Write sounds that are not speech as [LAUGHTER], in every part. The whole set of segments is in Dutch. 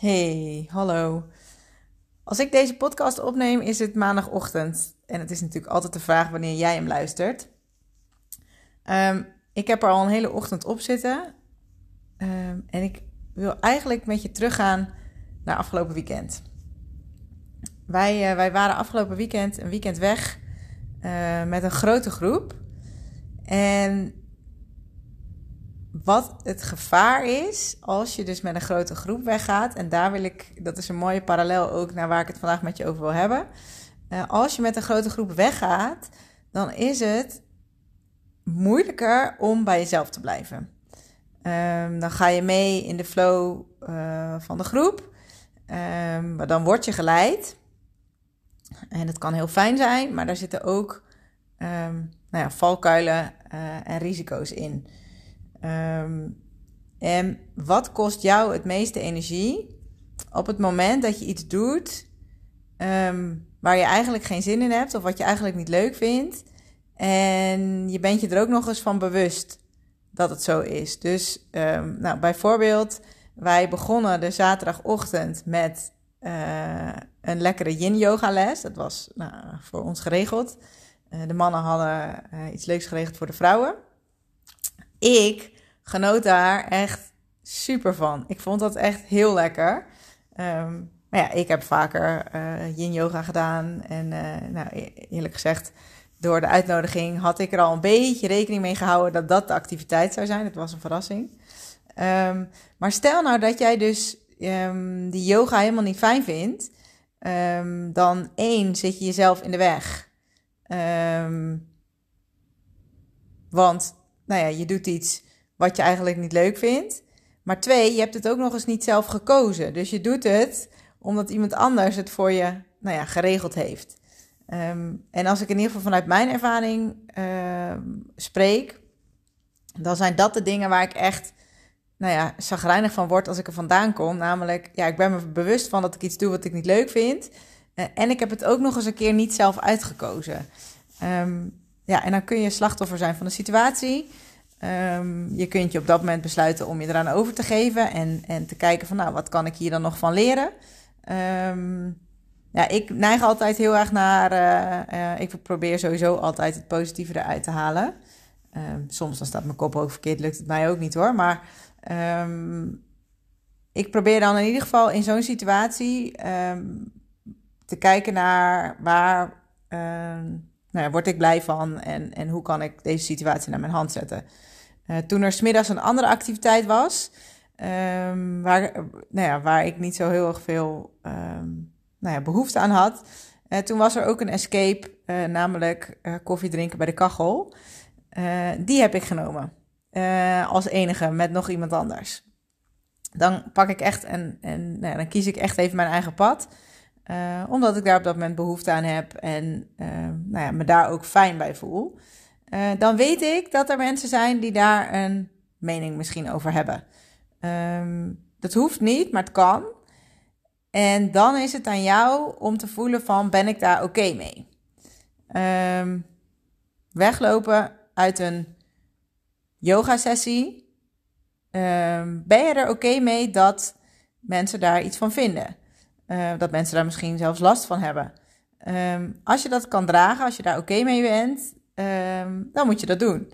Hey, hallo. Als ik deze podcast opneem, is het maandagochtend. En het is natuurlijk altijd de vraag wanneer jij hem luistert. Ehm, ik heb er al een hele ochtend op zitten. Ehm, en ik wil eigenlijk met je teruggaan naar afgelopen weekend. Wij, uh, wij waren afgelopen weekend een weekend weg uh, met een grote groep. En wat het gevaar is als je dus met een grote groep weggaat. En daar wil ik, dat is een mooie parallel ook naar waar ik het vandaag met je over wil hebben. Uh, als je met een grote groep weggaat, dan is het moeilijker om bij jezelf te blijven. Um, dan ga je mee in de flow uh, van de groep. Um, maar dan word je geleid. En dat kan heel fijn zijn, maar daar zitten ook um, nou ja, valkuilen uh, en risico's in. Um, en wat kost jou het meeste energie op het moment dat je iets doet um, waar je eigenlijk geen zin in hebt of wat je eigenlijk niet leuk vindt? En je bent je er ook nog eens van bewust dat het zo is. Dus um, nou, bijvoorbeeld, wij begonnen de zaterdagochtend met uh, een lekkere yin-yoga les. Dat was nou, voor ons geregeld. Uh, de mannen hadden uh, iets leuks geregeld voor de vrouwen. Ik genoot daar echt super van. Ik vond dat echt heel lekker. Um, maar ja, ik heb vaker uh, yin yoga gedaan. En uh, nou, eerlijk gezegd, door de uitnodiging had ik er al een beetje rekening mee gehouden dat dat de activiteit zou zijn. Het was een verrassing. Um, maar stel nou dat jij dus um, die yoga helemaal niet fijn vindt. Dan één, zit je jezelf in de weg. want, nou ja, je doet iets wat je eigenlijk niet leuk vindt. Maar twee, je hebt het ook nog eens niet zelf gekozen. Dus je doet het omdat iemand anders het voor je nou ja, geregeld heeft. Um, en als ik in ieder geval vanuit mijn ervaring uh, spreek, dan zijn dat de dingen waar ik echt nou ja, zagrijnig van word als ik er vandaan kom. Namelijk, ja, ik ben me bewust van dat ik iets doe wat ik niet leuk vind. Uh, en ik heb het ook nog eens een keer niet zelf uitgekozen. Um, ja, en dan kun je slachtoffer zijn van de situatie. Um, je kunt je op dat moment besluiten om je eraan over te geven en, en te kijken van, nou, wat kan ik hier dan nog van leren? Um, ja, ik neig altijd heel erg naar, uh, uh, ik probeer sowieso altijd het positieve eruit te halen. Um, soms dan staat mijn kop ook verkeerd, lukt het mij ook niet hoor. Maar ik probeer dan in ieder geval in zo'n situatie te kijken naar waar nou word ik blij van en, en hoe kan ik deze situatie naar mijn hand zetten. Uh, toen er smiddags een andere activiteit was, um, waar, nou ja, waar ik niet zo heel erg veel um, nou ja, behoefte aan had. Uh, toen was er ook een escape, uh, namelijk koffie drinken bij de kachel. die heb ik genomen. als enige, met nog iemand anders. Dan pak ik echt en, en nou ja, dan kies ik echt even mijn eigen pad. Uh, omdat ik daar op dat moment behoefte aan heb en uh, nou ja, me daar ook fijn bij voel. Uh, dan weet ik dat er mensen zijn die daar een mening misschien over hebben. Um, dat hoeft niet, maar het kan. En dan is het aan jou om te voelen van ben ik daar oké mee? Um, weglopen uit een yoga sessie. Um, ben je er oké mee dat mensen daar iets van vinden? Uh, dat mensen daar misschien zelfs last van hebben. Um, als je dat kan dragen, als je daar oké mee bent, um, dan moet je dat doen.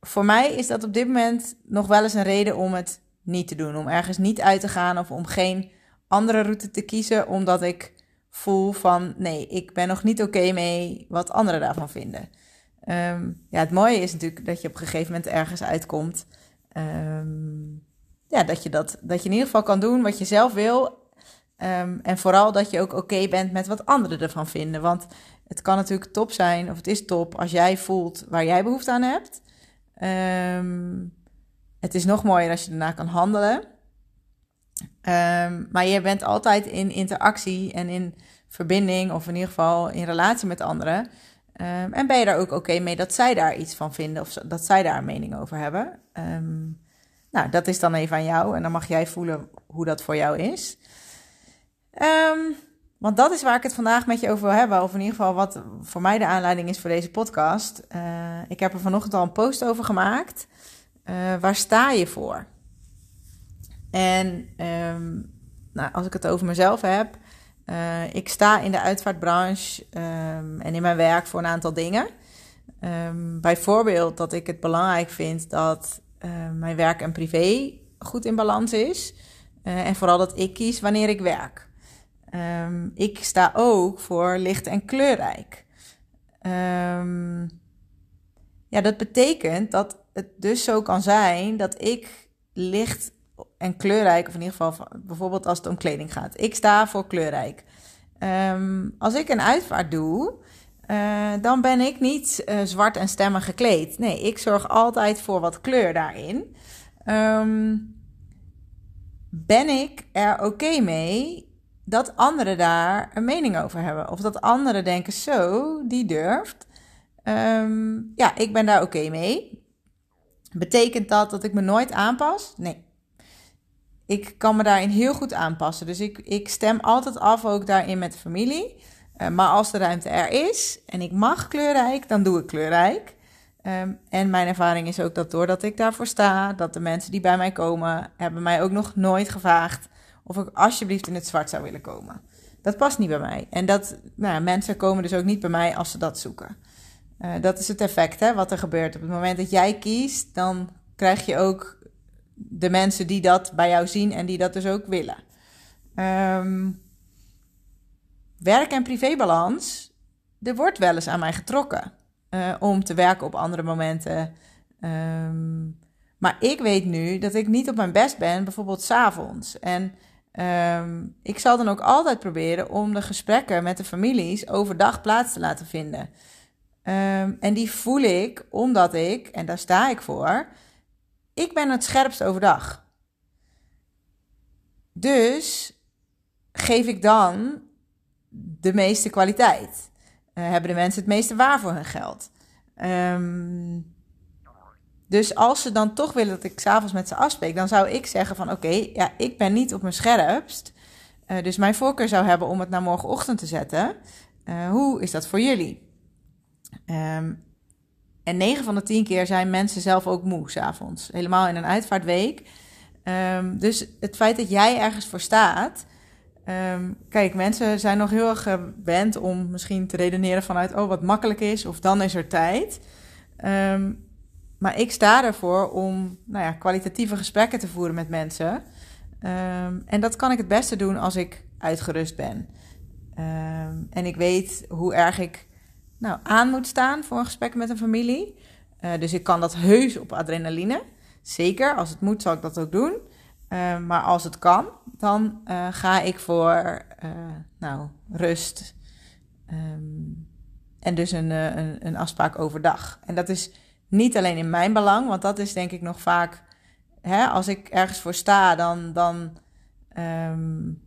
Voor mij is dat op dit moment nog wel eens een reden om het niet te doen. Om ergens niet uit te gaan of om geen andere route te kiezen, omdat ik voel van nee, ik ben nog niet oké mee wat anderen daarvan vinden. Um, ja, het mooie is natuurlijk dat je op een gegeven moment ergens uitkomt. ja, dat je, dat, dat je in ieder geval kan doen wat je zelf wil Um, en vooral dat je ook oké bent met wat anderen ervan vinden. Want het kan natuurlijk top zijn, of het is top, als jij voelt waar jij behoefte aan hebt. Um, het is nog mooier als je daarna kan handelen. Um, maar je bent altijd in interactie en in verbinding, of in ieder geval in relatie met anderen. En ben je daar ook oké mee dat zij daar iets van vinden of dat zij daar een mening over hebben? Nou, dat is dan even aan jou en dan mag jij voelen hoe dat voor jou is. Um, want dat is waar ik het vandaag met je over wil hebben. Of in ieder geval wat voor mij de aanleiding is voor deze podcast. Uh, ik heb er vanochtend al een post over gemaakt. Uh, waar sta je voor? En um, nou, als ik het over mezelf heb, uh, ik sta in de uitvaartbranche um, en in mijn werk voor een aantal dingen. Um, bijvoorbeeld dat ik het belangrijk vind dat mijn werk en privé goed in balans is. En vooral dat ik kies wanneer ik werk. Um, ik sta ook voor licht en kleurrijk. ja, dat betekent dat het dus zo kan zijn dat ik licht en kleurrijk, of in ieder geval bijvoorbeeld als het om kleding gaat. Ik sta voor kleurrijk. Um, als ik een uitvaart doe, uh, dan ben ik niet uh, zwart en stemmig gekleed. Nee, ik zorg altijd voor wat kleur daarin. Ben ik er oké mee dat anderen daar een mening over hebben? Of dat anderen denken, zo, die durft. Um, ja, ik ben daar oké mee. Betekent dat dat ik me nooit aanpas? Nee ik kan me daarin heel goed aanpassen. Dus ik, ik stem altijd af ook daarin met de familie. Uh, maar als de ruimte er is en ik mag kleurrijk, dan doe ik kleurrijk. Um, en mijn ervaring is ook dat doordat ik daarvoor sta, dat de mensen die bij mij komen, hebben mij ook nog nooit gevraagd of ik alsjeblieft in het zwart zou willen komen. Dat past niet bij mij. En dat, nou, mensen komen dus ook niet bij mij als ze dat zoeken. Uh, dat is het effect, hè, wat er gebeurt. Op het moment dat jij kiest, dan krijg je ook de mensen die dat bij jou zien en die dat dus ook willen. Um, werk- en privébalans, er wordt wel eens aan mij getrokken uh, om te werken op andere momenten. Um, maar ik weet nu dat ik niet op mijn best ben, bijvoorbeeld s'avonds. En um, ik zal dan ook altijd proberen om de gesprekken met de families overdag plaats te laten vinden. Um, en die voel ik omdat ik, en daar sta ik voor, ik ben het scherpst overdag. Dus geef ik dan de meeste kwaliteit. Uh, hebben de mensen het meeste waar voor hun geld. Um, dus als ze dan toch willen dat ik s'avonds met ze afspreek, dan zou ik zeggen van oké, ja, ik ben niet op mijn scherpst. Uh, dus mijn voorkeur zou hebben om het naar morgenochtend te zetten. Uh, hoe is dat voor jullie? Um, en 9 van de 10 keer zijn mensen zelf ook moe s'avonds. Helemaal in een uitvaartweek. Um, dus het feit dat jij ergens voor staat. Um, kijk, mensen zijn nog heel erg gewend om misschien te redeneren vanuit: oh, wat makkelijk is, of dan is er tijd. Maar ik sta ervoor om nou ja, kwalitatieve gesprekken te voeren met mensen. en dat kan ik het beste doen als ik uitgerust ben. en ik weet hoe erg ik nou, aan moet staan voor een gesprek met een familie. Uh, dus ik kan dat heus op adrenaline. Zeker, als het moet zal ik dat ook doen. Uh, maar als het kan, dan uh, ga ik voor nou, rust. En dus een, een, een, afspraak overdag. En dat is niet alleen in mijn belang, want dat is denk ik nog vaak... Hè, als ik ergens voor sta, dan... dan um,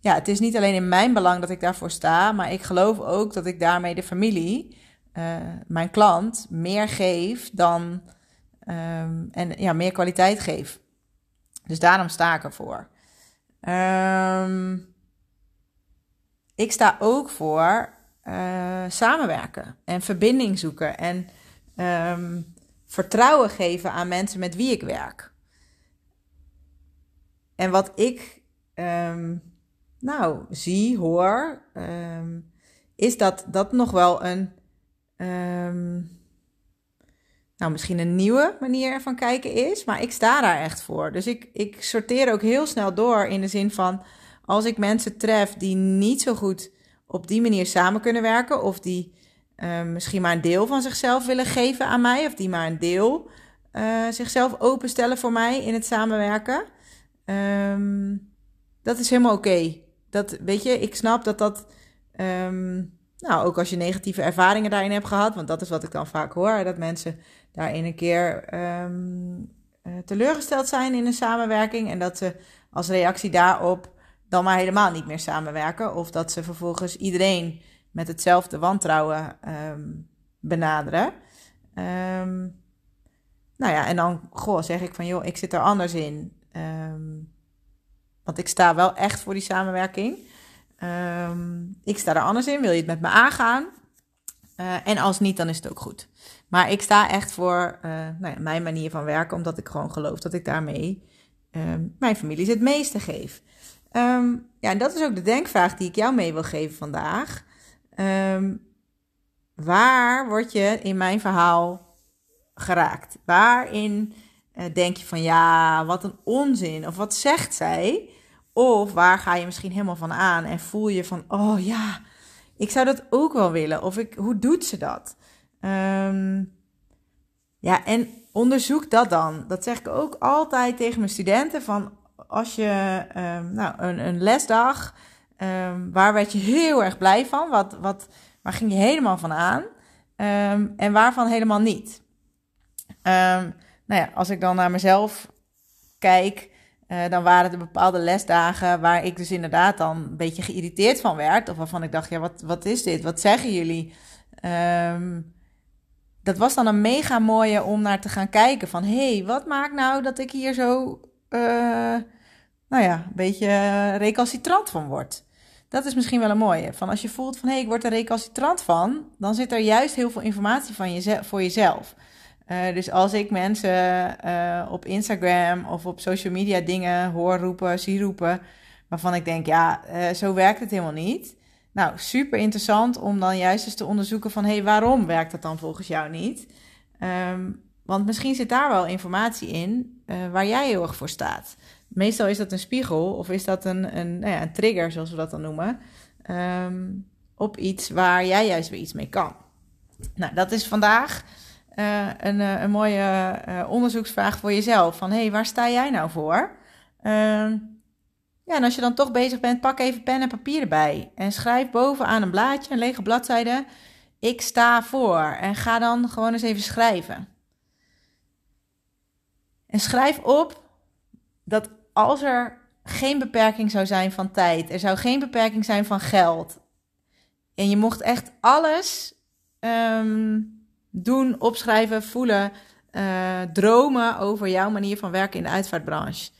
ja, het is niet alleen in mijn belang dat ik daarvoor sta, maar ik geloof ook dat ik daarmee de familie, uh, mijn klant, meer geef dan um, en ja, meer kwaliteit geef. Dus daarom sta ik ervoor. Um, ik sta ook voor uh, samenwerken en verbinding zoeken en um, vertrouwen geven aan mensen met wie ik werk. En wat ik um, nou, zie, hoor, um, is dat dat nog wel een, nou, misschien een nieuwe manier van kijken is. Maar ik sta daar echt voor. Dus ik, ik sorteer ook heel snel door in de zin van, als ik mensen tref die niet zo goed op die manier samen kunnen werken, of die um, misschien maar een deel van zichzelf willen geven aan mij, of die maar een deel uh, zichzelf openstellen voor mij in het samenwerken. Um, dat is helemaal oké. Dat, weet je, ik snap dat dat. Um, nou, ook als je negatieve ervaringen daarin hebt gehad, want dat is wat ik dan vaak hoor, dat mensen daarin een keer um, teleurgesteld zijn in een samenwerking en dat ze als reactie daarop dan maar helemaal niet meer samenwerken. Of dat ze vervolgens iedereen met hetzelfde wantrouwen um, benaderen. Um, nou ja, en dan goh, zeg ik van joh, ik zit er anders in. Um, want ik sta wel echt voor die samenwerking. Ik sta er anders in. Wil je het met me aangaan? Uh, en als niet, dan is het ook goed. Maar ik sta echt voor uh, nou ja, mijn manier van werken, omdat ik gewoon geloof dat ik daarmee ehm, mijn familie het meeste geef. Ehm, ja, en dat is ook de denkvraag die ik jou mee wil geven vandaag. Ehm, waar word je in mijn verhaal geraakt? Waarin uh, denk je van ja, wat een onzin? Of wat zegt zij? Of waar ga je misschien helemaal van aan en voel je van oh ja, ik zou dat ook wel willen. Of ik, hoe doet ze dat? Um, ja, en onderzoek dat dan. Dat zeg ik ook altijd tegen mijn studenten. Van als je um, nou, een, een lesdag, um, waar werd je heel erg blij van? Wat, wat, waar ging je helemaal van aan? Um, en waarvan helemaal niet? nou ja, als ik dan naar mezelf kijk, uh, dan waren er bepaalde lesdagen waar ik dus inderdaad dan een beetje geïrriteerd van werd. Of waarvan ik dacht, ja, wat, wat is dit? Wat zeggen jullie? Dat was dan een mega mooie om naar te gaan kijken. Van hé, hey, wat maakt nou dat ik hier zo, uh, nou ja, een beetje recalcitrant van word? Dat is misschien wel een mooie. Van als je voelt van hé, hey, ik word er recalcitrant van, dan zit er juist heel veel informatie van jezelf, voor jezelf. Uh, dus als ik mensen uh, op Instagram of op social media dingen hoor roepen, zie roepen, waarvan ik denk, ja, zo werkt het helemaal niet nou, super interessant om dan juist eens te onderzoeken van... hé, hey, waarom werkt dat dan volgens jou niet? Um, want misschien zit daar wel informatie in waar jij heel erg voor staat. Meestal is dat een spiegel of is dat een, een, nou ja, een trigger, zoals we dat dan noemen... Um, op iets waar jij juist weer iets mee kan. Nou, dat is vandaag uh, een, uh, een mooie onderzoeksvraag voor jezelf. Van, hé, hey, waar sta jij nou voor? Uh, ja, en als je dan toch bezig bent, pak even pen en papier erbij. En schrijf bovenaan een blaadje, een lege bladzijde, ik sta voor. En ga dan gewoon eens even schrijven. En schrijf op dat als er geen beperking zou zijn van tijd, er zou geen beperking zijn van geld. En je mocht echt alles um, doen, opschrijven, voelen, uh, dromen over jouw manier van werken in de uitvaartbranche.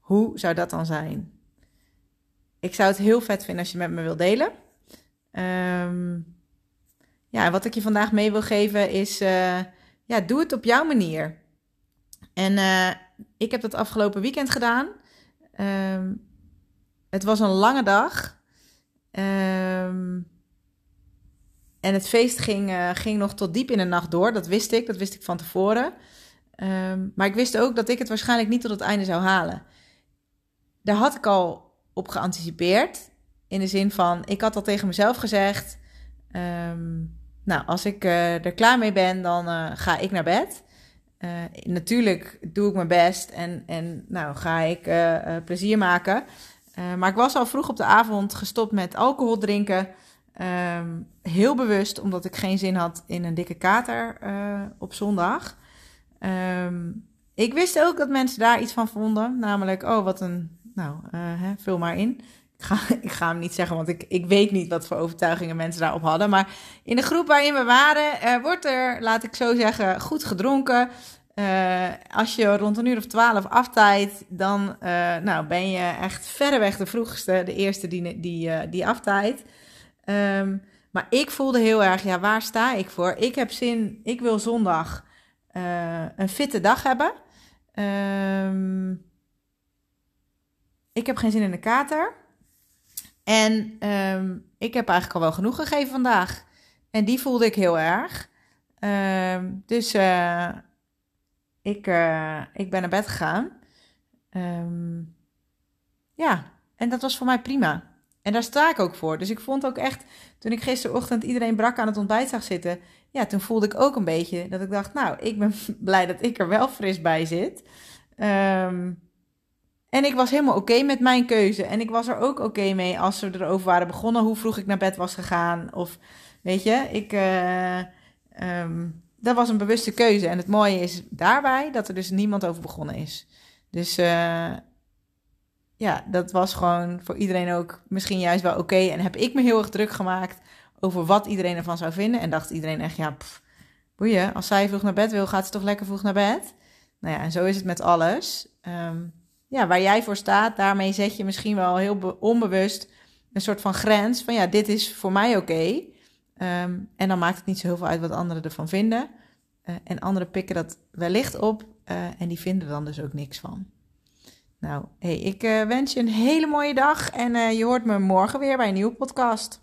Hoe zou dat dan zijn? Ik zou het heel vet vinden als je het met me wilt delen. Um, ja, wat ik je vandaag mee wil geven is, uh, ja, doe het op jouw manier. En uh, ik heb dat afgelopen weekend gedaan. Um, het was een lange dag. Um, en het feest ging, uh, ging nog tot diep in de nacht door. Dat wist ik, dat wist ik van tevoren. maar ik wist ook dat ik het waarschijnlijk niet tot het einde zou halen. Daar had ik al op geanticipeerd. In de zin van, ik had al tegen mezelf gezegd: Nou, als ik uh, er klaar mee ben, dan uh, ga ik naar bed. Uh, natuurlijk doe ik mijn best en, en nou, ga ik plezier maken. maar ik was al vroeg op de avond gestopt met alcohol drinken. Um, heel bewust, omdat ik geen zin had in een dikke kater op zondag. Um, ik wist ook dat mensen daar iets van vonden. Namelijk, oh, wat een nou, hè, vul maar in. [LAUGHS] Ik ga, hem niet zeggen, want ik, ik weet niet wat voor overtuigingen mensen daarop hadden. Maar in de groep waarin we waren, uh, wordt er, laat ik zo zeggen, goed gedronken. Uh, als je rond een uur of twaalf aftijdt, dan nou, ben je echt verreweg de vroegste, de eerste die, die, die aftijdt. Um, maar ik voelde heel erg, ja, waar sta ik voor? Ik heb zin, ik wil zondag een fitte dag hebben. Um, ik heb geen zin in de kater. En um, ik heb eigenlijk al wel genoeg gegeven vandaag. En die voelde ik heel erg. Um, dus uh, ik, uh, ik ben naar bed gegaan. Um, ja, en dat was voor mij prima. En daar sta ik ook voor. Dus ik vond ook echt, toen ik gisterochtend iedereen brak aan het ontbijt zag zitten, ja, toen voelde ik ook een beetje dat ik dacht, nou, ik ben [LAUGHS] blij dat ik er wel fris bij zit. Um, en ik was helemaal oké met mijn keuze. En ik was er ook oké mee als we erover waren begonnen hoe vroeg ik naar bed was gegaan. Of weet je, ik, uh, um, dat was een bewuste keuze. En het mooie is daarbij dat er dus niemand over begonnen is. Dus uh, ja, dat was gewoon voor iedereen ook misschien juist wel oké. En heb ik me heel erg druk gemaakt over wat iedereen ervan zou vinden. En dacht iedereen echt, ja, pff, boeien. Als zij vroeg naar bed wil, gaat ze toch lekker vroeg naar bed? Nou ja, en zo is het met alles. Um, ja, waar jij voor staat, daarmee zet je misschien wel heel onbewust een soort van grens van ja, dit is voor mij oké. Um, en dan maakt het niet zo heel veel uit wat anderen ervan vinden. Uh, en anderen pikken dat wellicht op uh, en die vinden er dan dus ook niks van. Nou, hey, ik wens je een hele mooie dag en je hoort me morgen weer bij een nieuwe podcast.